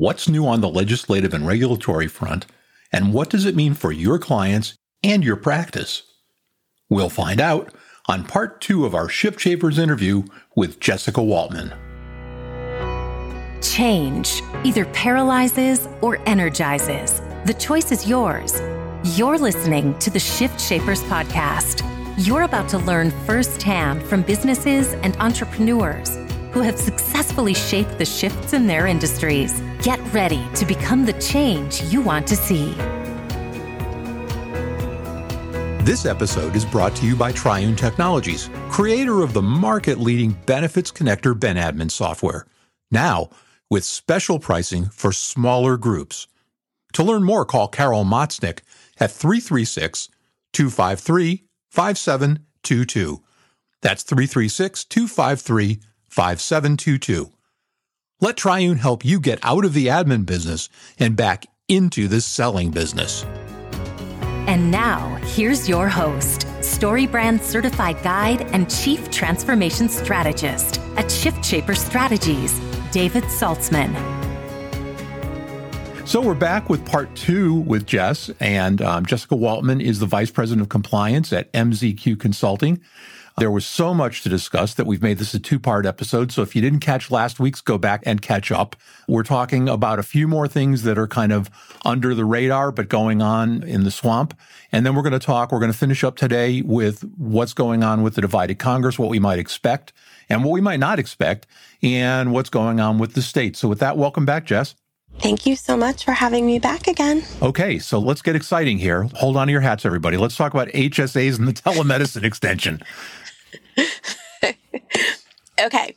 what's new on the legislative and regulatory front, and what does it mean for your clients and your practice? We'll find out on part two of our Shift Shapers interview with Jessica Waltman. Change either paralyzes or energizes. The choice is yours. You're listening to the Shift Shapers podcast. You're about to learn firsthand from businesses and entrepreneurs who have successfully shaped the shifts in their industries. Get ready to become the change you want to see. This episode is brought to you by Triune Technologies, creator of the market leading Benefits Connector BenAdmin software. Now, with special pricing for smaller groups. To learn more, call Carol Motznick at 336 253 5722. That's 336 253 5722. Let Triune help you get out of the admin business and back into the selling business. And now, here's your host, StoryBrand certified guide and chief transformation strategist at Shift Shaper Strategies, David Saltzman. So we're back with part two with Jess, and um, Jessica Waltman is the vice president of compliance at MZQ Consulting. There was so much to discuss that we've made this a two part episode. So if you didn't catch last week's, go back and catch up. We're talking about a few more things that are kind of under the radar, but going on in the swamp. And then we're going to talk, we're going to finish up today with what's going on with the divided Congress, what we might expect and what we might not expect, and what's going on with the state. So with that, welcome back, Jess. Thank you so much for having me back again. Okay, so let's get exciting here. Hold on to your hats, everybody. Let's talk about HSAs and the telemedicine extension. okay.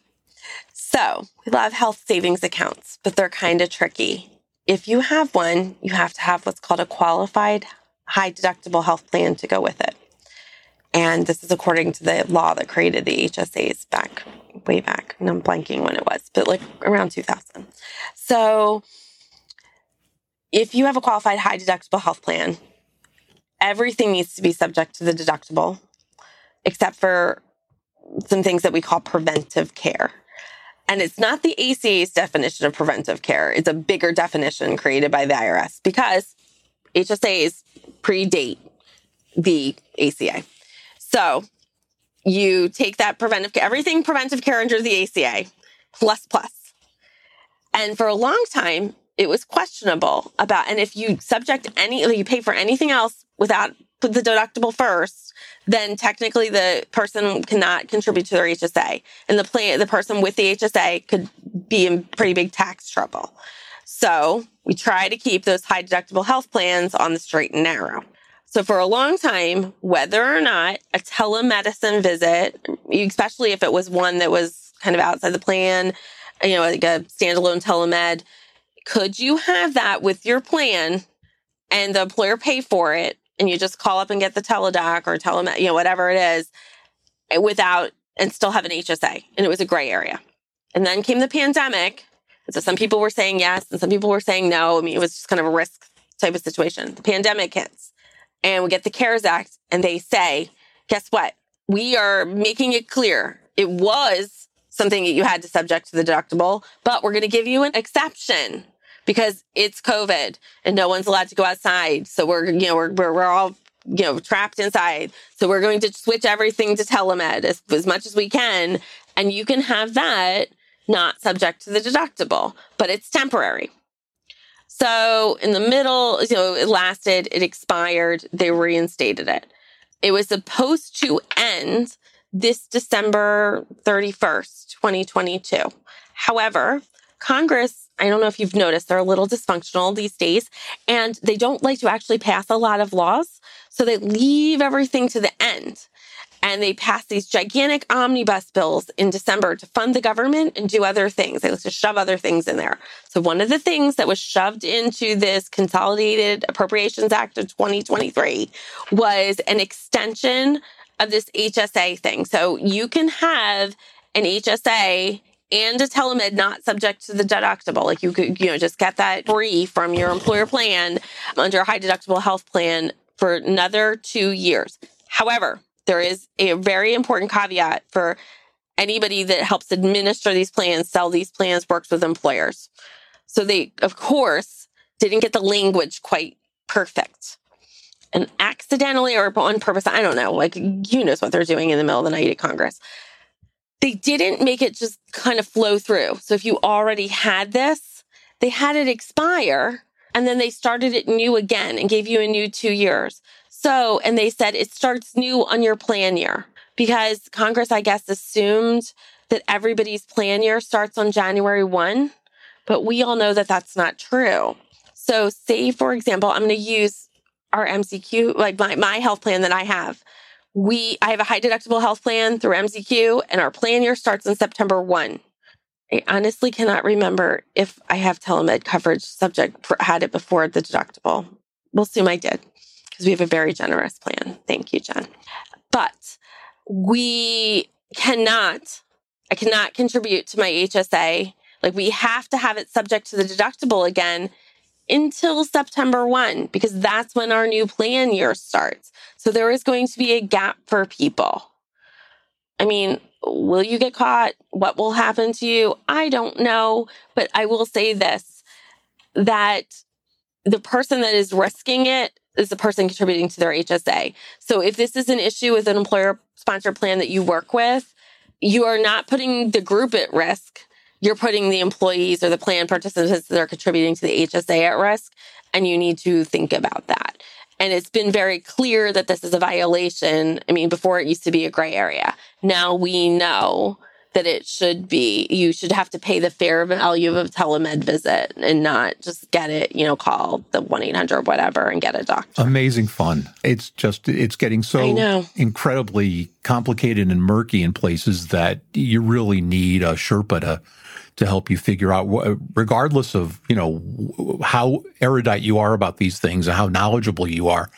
So we love health savings accounts, but they're kind of tricky. If you have one, you have to have what's called a qualified high deductible health plan to go with it. And this is according to the law that created the HSAs back way back. And I'm blanking when it was, but like around 2000. So if you have a qualified high deductible health plan, everything needs to be subject to the deductible except for some things that we call preventive care. And it's not the ACA's definition of preventive care. It's a bigger definition created by the IRS because HSAs predate the ACA. So you take that preventive care, everything preventive care under the ACA, plus plus. And for a long time, it was questionable about, and if you subject any, you pay for anything else without put the deductible first, then technically the person cannot contribute to their HSA. And the plan, the person with the HSA could be in pretty big tax trouble. So we try to keep those high deductible health plans on the straight and narrow. So for a long time, whether or not a telemedicine visit, especially if it was one that was kind of outside the plan, you know, like a standalone telemed, could you have that with your plan and the employer pay for it and you just call up and get the teledoc or telemed, you know, whatever it is, eh, without and still have an HSA. And it was a gray area. And then came the pandemic. So some people were saying yes and some people were saying no. I mean, it was just kind of a risk type of situation. The pandemic hits and we get the CARES Act and they say, guess what? We are making it clear it was something that you had to subject to the deductible, but we're going to give you an exception because it's COVID and no one's allowed to go outside. So we're, you know, we're, we're, we're all, you know, trapped inside. So we're going to switch everything to telemed as, as much as we can. And you can have that not subject to the deductible, but it's temporary. So in the middle, you know, it lasted, it expired, they reinstated it. It was supposed to end this December 31st, 2022. However, Congress, I don't know if you've noticed, they're a little dysfunctional these days, and they don't like to actually pass a lot of laws. So they leave everything to the end. And they pass these gigantic omnibus bills in December to fund the government and do other things. They like to shove other things in there. So one of the things that was shoved into this Consolidated Appropriations Act of 2023 was an extension of this HSA thing. So you can have an HSA and a telemed not subject to the deductible. Like you could, you know, just get that free from your employer plan under a high deductible health plan for another two years. However, there is a very important caveat for anybody that helps administer these plans, sell these plans, works with employers. So they, of course, didn't get the language quite perfect. And accidentally or on purpose, I don't know, like you knows what they're doing in the middle of the night at Congress. They didn't make it just kind of flow through. So if you already had this, they had it expire and then they started it new again and gave you a new two years. So, and they said it starts new on your plan year because Congress, I guess, assumed that everybody's plan year starts on January 1, but we all know that that's not true. So, say, for example, I'm going to use our MZQ, like my, my health plan that I have. We, I have a high deductible health plan through MZQ, and our plan year starts on September 1. I honestly cannot remember if I have telemed coverage subject had it before the deductible. We'll assume I did because we have a very generous plan. Thank you, Jen. But we cannot, I cannot contribute to my HSA. Like we have to have it subject to the deductible again until September 1, because that's when our new plan year starts. So there is going to be a gap for people. I mean, will you get caught? What will happen to you? I don't know. But I will say this that the person that is risking it is the person contributing to their HSA. So if this is an issue with an employer sponsored plan that you work with, you are not putting the group at risk. You're putting the employees or the plan participants that are contributing to the HSA at risk. And you need to think about that. And it's been very clear that this is a violation. I mean, before it used to be a gray area. Now we know that it should be. You should have to pay the fair value of a telemed visit and not just get it you know call the 1-800 whatever and get a doctor. Amazing fun. It's just it's getting so incredibly complicated and murky in places that you really need a sherpa to to help you figure out regardless of you know how erudite you are about these things and how knowledgeable you are.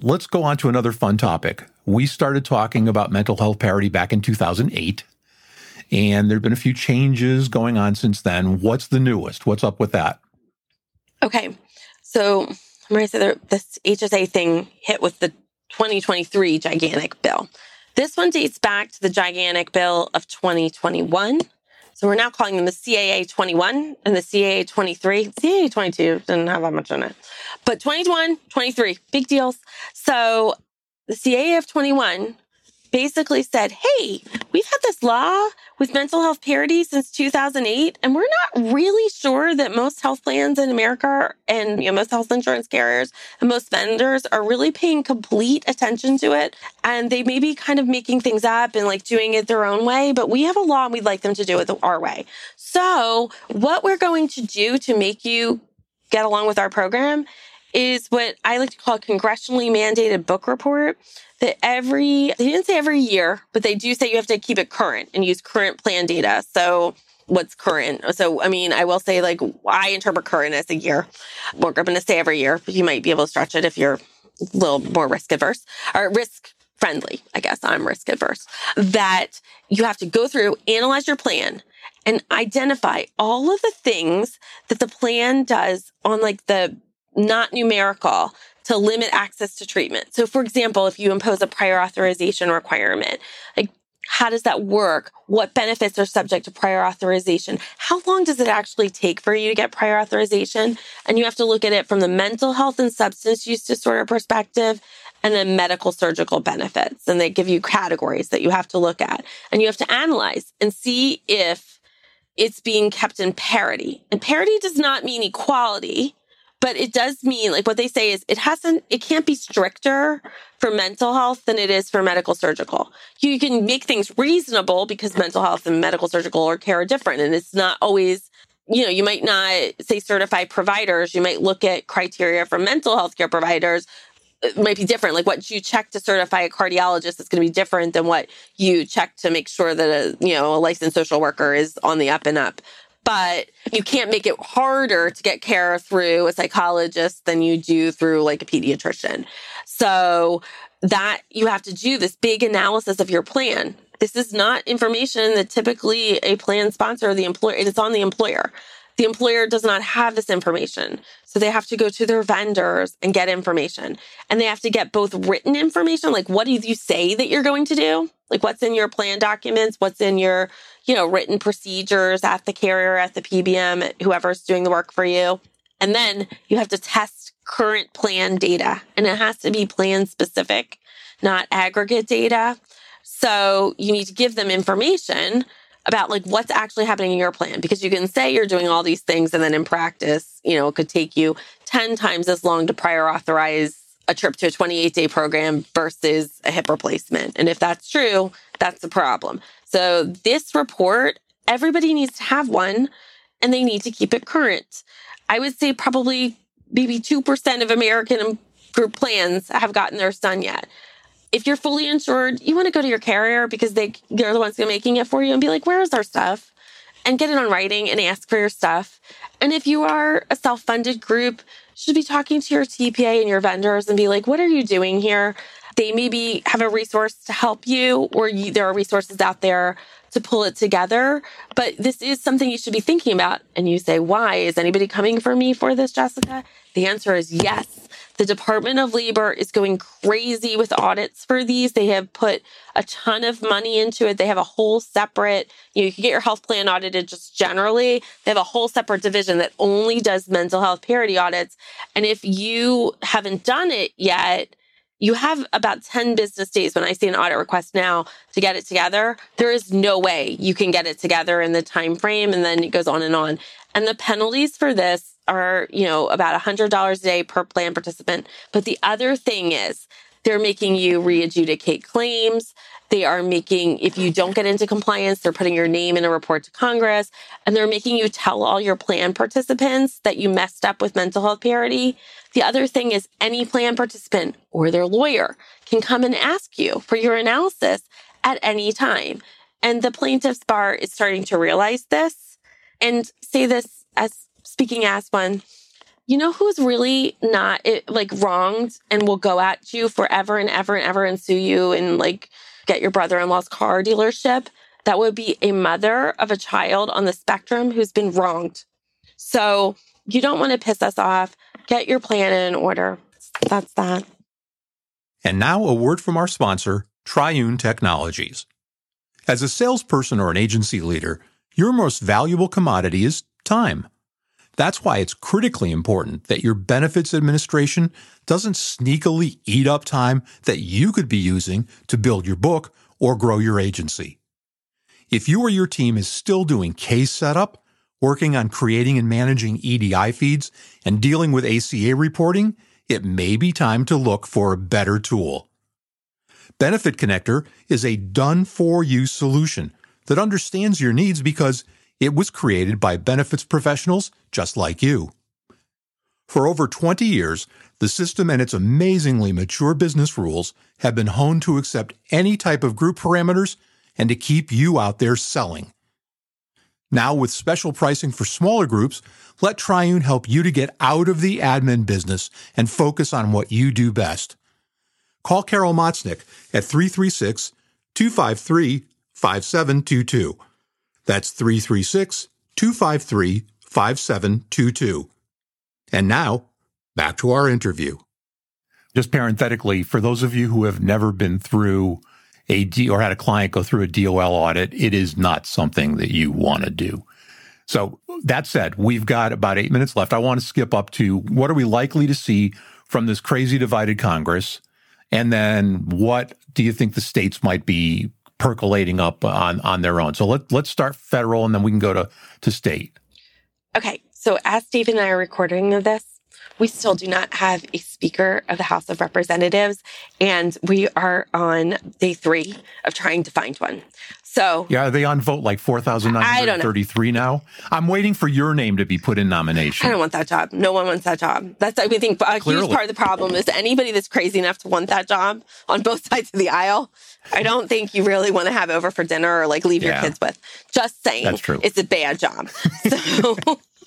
Let's go on to another fun topic. We started talking about mental health parity back in 2008 and there have been a few changes going on since then. What's the newest? What's up with that? Okay. So say this HSA thing hit with the 2023 gigantic bill. This one dates back to the gigantic bill of 2021. So we're now calling them the CAA 21 and the CAA 23. CAA 22 didn't have that much in it. But 21, 23, big deals. So the CAA of 21 basically said, Hey, we've had this law with mental health parity since 2008, and we're not really sure that most health plans in America and you know, most health insurance carriers and most vendors are really paying complete attention to it. And they may be kind of making things up and like doing it their own way, but we have a law and we'd like them to do it our way. So, what we're going to do to make you get along with our program is what I like to call a congressionally mandated book report that every, they didn't say every year, but they do say you have to keep it current and use current plan data. So what's current. So, I mean, I will say like I interpret current as a year. We're going to say every year, but you might be able to stretch it if you're a little more risk averse or risk friendly. I guess I'm risk averse that you have to go through, analyze your plan and identify all of the things that the plan does on like the not numerical to limit access to treatment. So, for example, if you impose a prior authorization requirement, like how does that work? What benefits are subject to prior authorization? How long does it actually take for you to get prior authorization? And you have to look at it from the mental health and substance use disorder perspective and then medical surgical benefits. And they give you categories that you have to look at and you have to analyze and see if it's being kept in parity. And parity does not mean equality but it does mean like what they say is it hasn't it can't be stricter for mental health than it is for medical surgical. You can make things reasonable because mental health and medical surgical or care are different and it's not always you know you might not say certified providers. You might look at criteria for mental health care providers. It might be different. Like what you check to certify a cardiologist is going to be different than what you check to make sure that a you know a licensed social worker is on the up and up but you can't make it harder to get care through a psychologist than you do through like a pediatrician. So that you have to do this big analysis of your plan. This is not information that typically a plan sponsor, or the employer, it's on the employer. The employer does not have this information. So they have to go to their vendors and get information. And they have to get both written information, like what do you say that you're going to do? Like what's in your plan documents, what's in your, you know, written procedures at the carrier, at the PBM, whoever's doing the work for you. And then you have to test current plan data and it has to be plan specific, not aggregate data. So you need to give them information about like what's actually happening in your plan because you can say you're doing all these things and then in practice, you know, it could take you 10 times as long to prior authorize a trip to a 28 day program versus a hip replacement. And if that's true, that's the problem. So this report, everybody needs to have one and they need to keep it current. I would say probably maybe 2% of American group plans have gotten theirs done yet if you're fully insured, you want to go to your carrier because they they're the ones who are making it for you and be like, "Where is our stuff?" and get it on writing and ask for your stuff. And if you are a self-funded group, should be talking to your TPA and your vendors and be like, "What are you doing here?" They maybe have a resource to help you, or you, there are resources out there to pull it together. But this is something you should be thinking about. And you say, why? Is anybody coming for me for this, Jessica? The answer is yes. The Department of Labor is going crazy with audits for these. They have put a ton of money into it. They have a whole separate, you know, you can get your health plan audited just generally. They have a whole separate division that only does mental health parity audits. And if you haven't done it yet, you have about 10 business days when I see an audit request now to get it together. There is no way you can get it together in the time frame and then it goes on and on. And the penalties for this are, you know, about $100 a day per plan participant. But the other thing is they're making you re-adjudicate claims. They are making, if you don't get into compliance, they're putting your name in a report to Congress and they're making you tell all your plan participants that you messed up with mental health parity. The other thing is any plan participant or their lawyer can come and ask you for your analysis at any time. And the plaintiff's bar is starting to realize this and say this as speaking as one. You know who's really not like wronged and will go at you forever and ever and ever and sue you and like get your brother in law's car dealership, that would be a mother of a child on the spectrum who's been wronged. So you don't want to piss us off. Get your plan in order. That's that. And now a word from our sponsor, Triune Technologies. As a salesperson or an agency leader, your most valuable commodity is time. That's why it's critically important that your benefits administration doesn't sneakily eat up time that you could be using to build your book or grow your agency. If you or your team is still doing case setup, working on creating and managing EDI feeds, and dealing with ACA reporting, it may be time to look for a better tool. Benefit Connector is a done for you solution that understands your needs because it was created by benefits professionals just like you. For over 20 years, the system and its amazingly mature business rules have been honed to accept any type of group parameters and to keep you out there selling. Now, with special pricing for smaller groups, let Triune help you to get out of the admin business and focus on what you do best. Call Carol Motznick at 336 253 5722 that's 336 253 5722. And now, back to our interview. Just parenthetically, for those of you who have never been through a D or had a client go through a DOL audit, it is not something that you want to do. So that said, we've got about eight minutes left. I want to skip up to what are we likely to see from this crazy divided Congress? And then what do you think the states might be percolating up on on their own. So let let's start federal, and then we can go to to state. Okay, so as Steve and I are recording of this, we still do not have a Speaker of the House of Representatives, and we are on day three of trying to find one. So yeah, are they on vote like four thousand nine hundred thirty-three now? I'm waiting for your name to be put in nomination. I don't want that job. No one wants that job. That's I think a Clearly. huge part of the problem is anybody that's crazy enough to want that job on both sides of the aisle. I don't think you really want to have over for dinner or like leave yeah. your kids with. Just saying, that's true. It's a bad job. So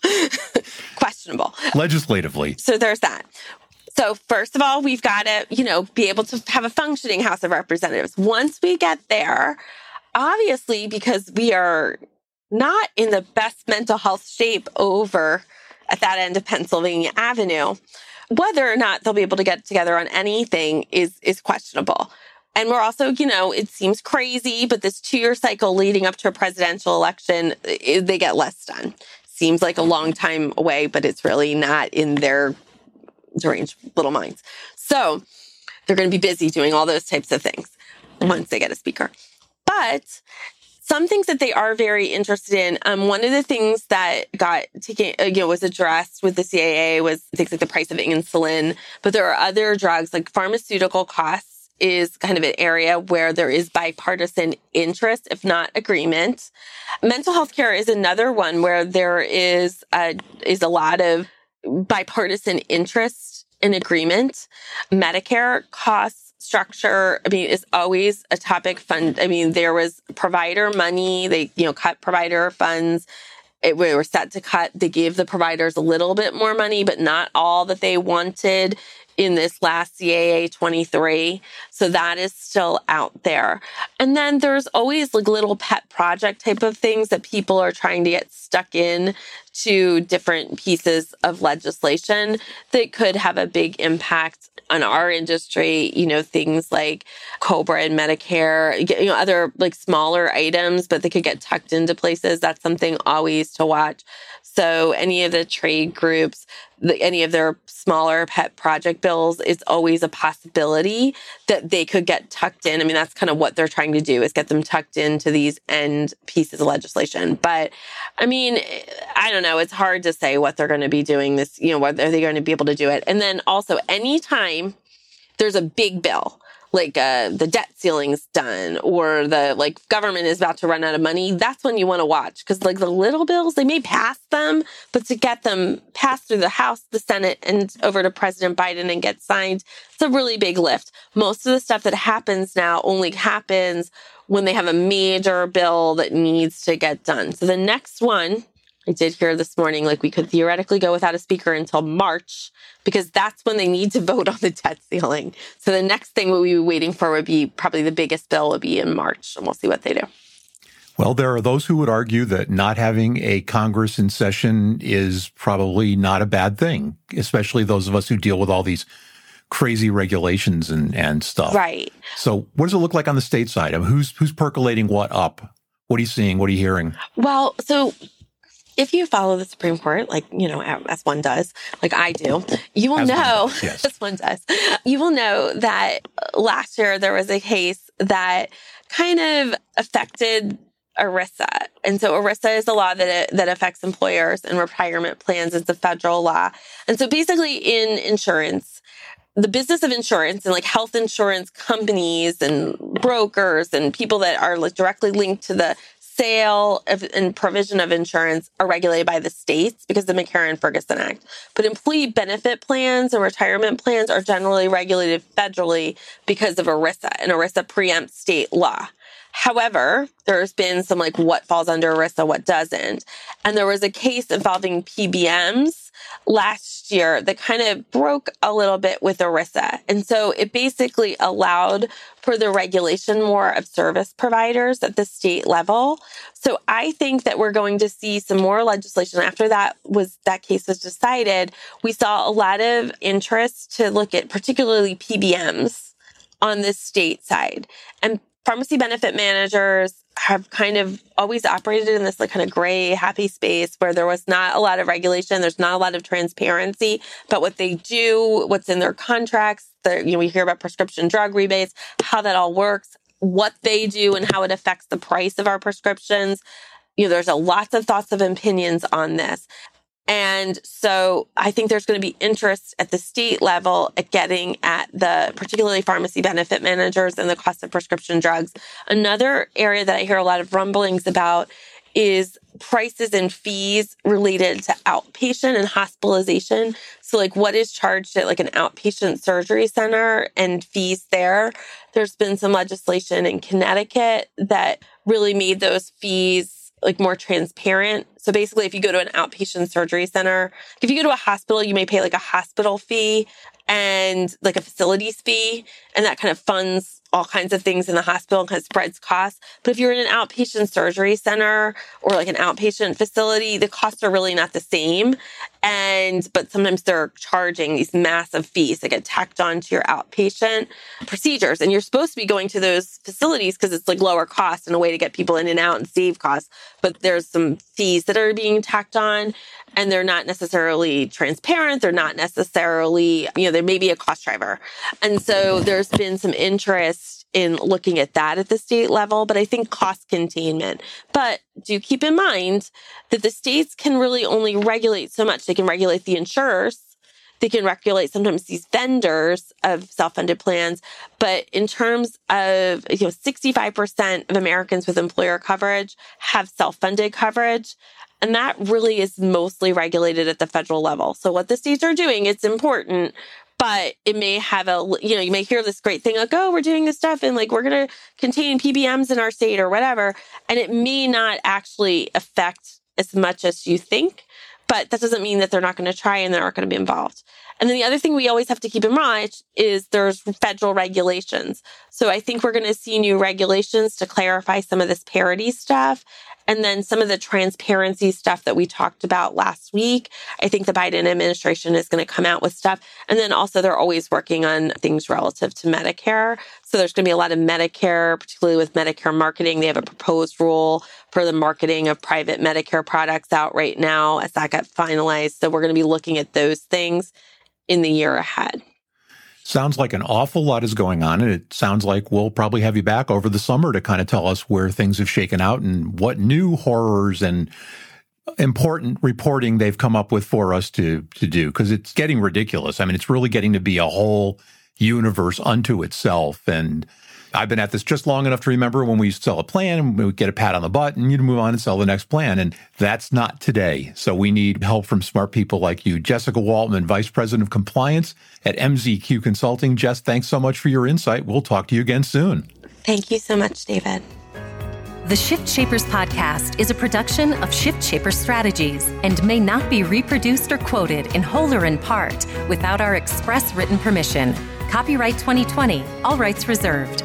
questionable legislatively. So there's that. So first of all, we've got to, you know, be able to have a functioning House of Representatives. Once we get there, obviously, because we are not in the best mental health shape over at that end of Pennsylvania Avenue. Whether or not they'll be able to get together on anything is is questionable. And we're also, you know, it seems crazy, but this two year cycle leading up to a presidential election, they get less done. Seems like a long time away, but it's really not in their deranged little minds. So they're going to be busy doing all those types of things once they get a speaker. But some things that they are very interested in. Um, one of the things that got taken, uh, you know, was addressed with the CAA was things like the price of insulin, but there are other drugs like pharmaceutical costs is kind of an area where there is bipartisan interest, if not agreement. Mental health care is another one where there is a, is a lot of bipartisan interest and agreement. Medicare costs structure, I mean, is always a topic fund. I mean, there was provider money. They, you know, cut provider funds. It, we were set to cut. They gave the providers a little bit more money, but not all that they wanted in this last CAA 23. So that is still out there. And then there's always like little pet project type of things that people are trying to get stuck in to different pieces of legislation that could have a big impact on our industry, you know, things like Cobra and Medicare, you know, other like smaller items, but they could get tucked into places. That's something always to watch. So any of the trade groups, the, any of their smaller pet project bills, it's always a possibility that they could get tucked in. I mean, that's kind of what they're trying to do is get them tucked into these end pieces of legislation. But I mean, I don't know. It's hard to say what they're going to be doing this, you know, whether they're going to be able to do it. And then also anytime there's a big bill, like uh, the debt ceiling's done or the like government is about to run out of money, that's when you want to watch because like the little bills, they may pass them, but to get them passed through the House, the Senate, and over to President Biden and get signed, it's a really big lift. Most of the stuff that happens now only happens when they have a major bill that needs to get done. So the next one I did hear this morning, like we could theoretically go without a speaker until March because that's when they need to vote on the debt ceiling. So the next thing we'll be waiting for would be probably the biggest bill would be in March, and we'll see what they do. Well, there are those who would argue that not having a Congress in session is probably not a bad thing, especially those of us who deal with all these crazy regulations and, and stuff. Right. So what does it look like on the state side? I mean, who's who's percolating what up? What are you seeing? What are you hearing? Well, so if you follow the Supreme Court, like, you know, as one does, like I do, you will as know, one yes. as one does, you will know that uh, last year there was a case that kind of affected ERISA. And so ERISA is a law that, that affects employers and retirement plans. It's a federal law. And so basically in insurance, the business of insurance and like health insurance companies and brokers and people that are like directly linked to the sale of, and provision of insurance are regulated by the states because of the McCarran-Ferguson Act. But employee benefit plans and retirement plans are generally regulated federally because of ERISA, and ERISA preempts state law. However, there's been some like what falls under ERISA, what doesn't. And there was a case involving PBMs last year that kind of broke a little bit with ERISA. And so it basically allowed for the regulation more of service providers at the state level. So I think that we're going to see some more legislation after that was that case was decided. We saw a lot of interest to look at particularly PBMs on the state side. And pharmacy benefit managers have kind of always operated in this like kind of gray, happy space where there was not a lot of regulation. There's not a lot of transparency about what they do, what's in their contracts. The, you know, we hear about prescription drug rebates, how that all works, what they do and how it affects the price of our prescriptions. You know, there's a lots of thoughts of opinions on this. And so I think there's going to be interest at the state level at getting at the particularly pharmacy benefit managers and the cost of prescription drugs. Another area that I hear a lot of rumblings about is prices and fees related to outpatient and hospitalization. So like what is charged at like an outpatient surgery center and fees there. There's been some legislation in Connecticut that really made those fees like more transparent. So basically, if you go to an outpatient surgery center, if you go to a hospital, you may pay like a hospital fee and like a facilities fee, and that kind of funds all kinds of things in the hospital and spreads costs. But if you're in an outpatient surgery center or like an outpatient facility, the costs are really not the same. And, but sometimes they're charging these massive fees that get tacked on to your outpatient procedures. And you're supposed to be going to those facilities because it's like lower cost and a way to get people in and out and save costs. But there's some fees that are being tacked on and they're not necessarily transparent. They're not necessarily, you know, there may be a cost driver. And so there's been some interest in looking at that at the state level, but I think cost containment. But do keep in mind that the states can really only regulate so much. They can regulate the insurers. They can regulate sometimes these vendors of self-funded plans, but in terms of you know 65% of Americans with employer coverage have self-funded coverage, and that really is mostly regulated at the federal level. So what the states are doing, it's important, but it may have a you know you may hear this great thing like oh we're doing this stuff and like we're going to contain PBMs in our state or whatever and it may not actually affect as much as you think but that doesn't mean that they're not going to try and they're not going to be involved and then the other thing we always have to keep in mind is there's federal regulations so i think we're going to see new regulations to clarify some of this parity stuff and then some of the transparency stuff that we talked about last week. I think the Biden administration is going to come out with stuff. And then also they're always working on things relative to Medicare. So there's going to be a lot of Medicare, particularly with Medicare marketing. They have a proposed rule for the marketing of private Medicare products out right now as that got finalized. So we're going to be looking at those things in the year ahead. Sounds like an awful lot is going on, and it sounds like we'll probably have you back over the summer to kind of tell us where things have shaken out and what new horrors and important reporting they've come up with for us to to do because it's getting ridiculous. I mean, it's really getting to be a whole universe unto itself and I've been at this just long enough to remember when we sell a plan, and we get a pat on the butt and you'd move on and sell the next plan. And that's not today. So we need help from smart people like you. Jessica Waltman, Vice President of Compliance at MZQ Consulting. Jess, thanks so much for your insight. We'll talk to you again soon. Thank you so much, David. The Shift Shapers podcast is a production of Shift Shaper Strategies and may not be reproduced or quoted in whole or in part without our express written permission. Copyright 2020, all rights reserved.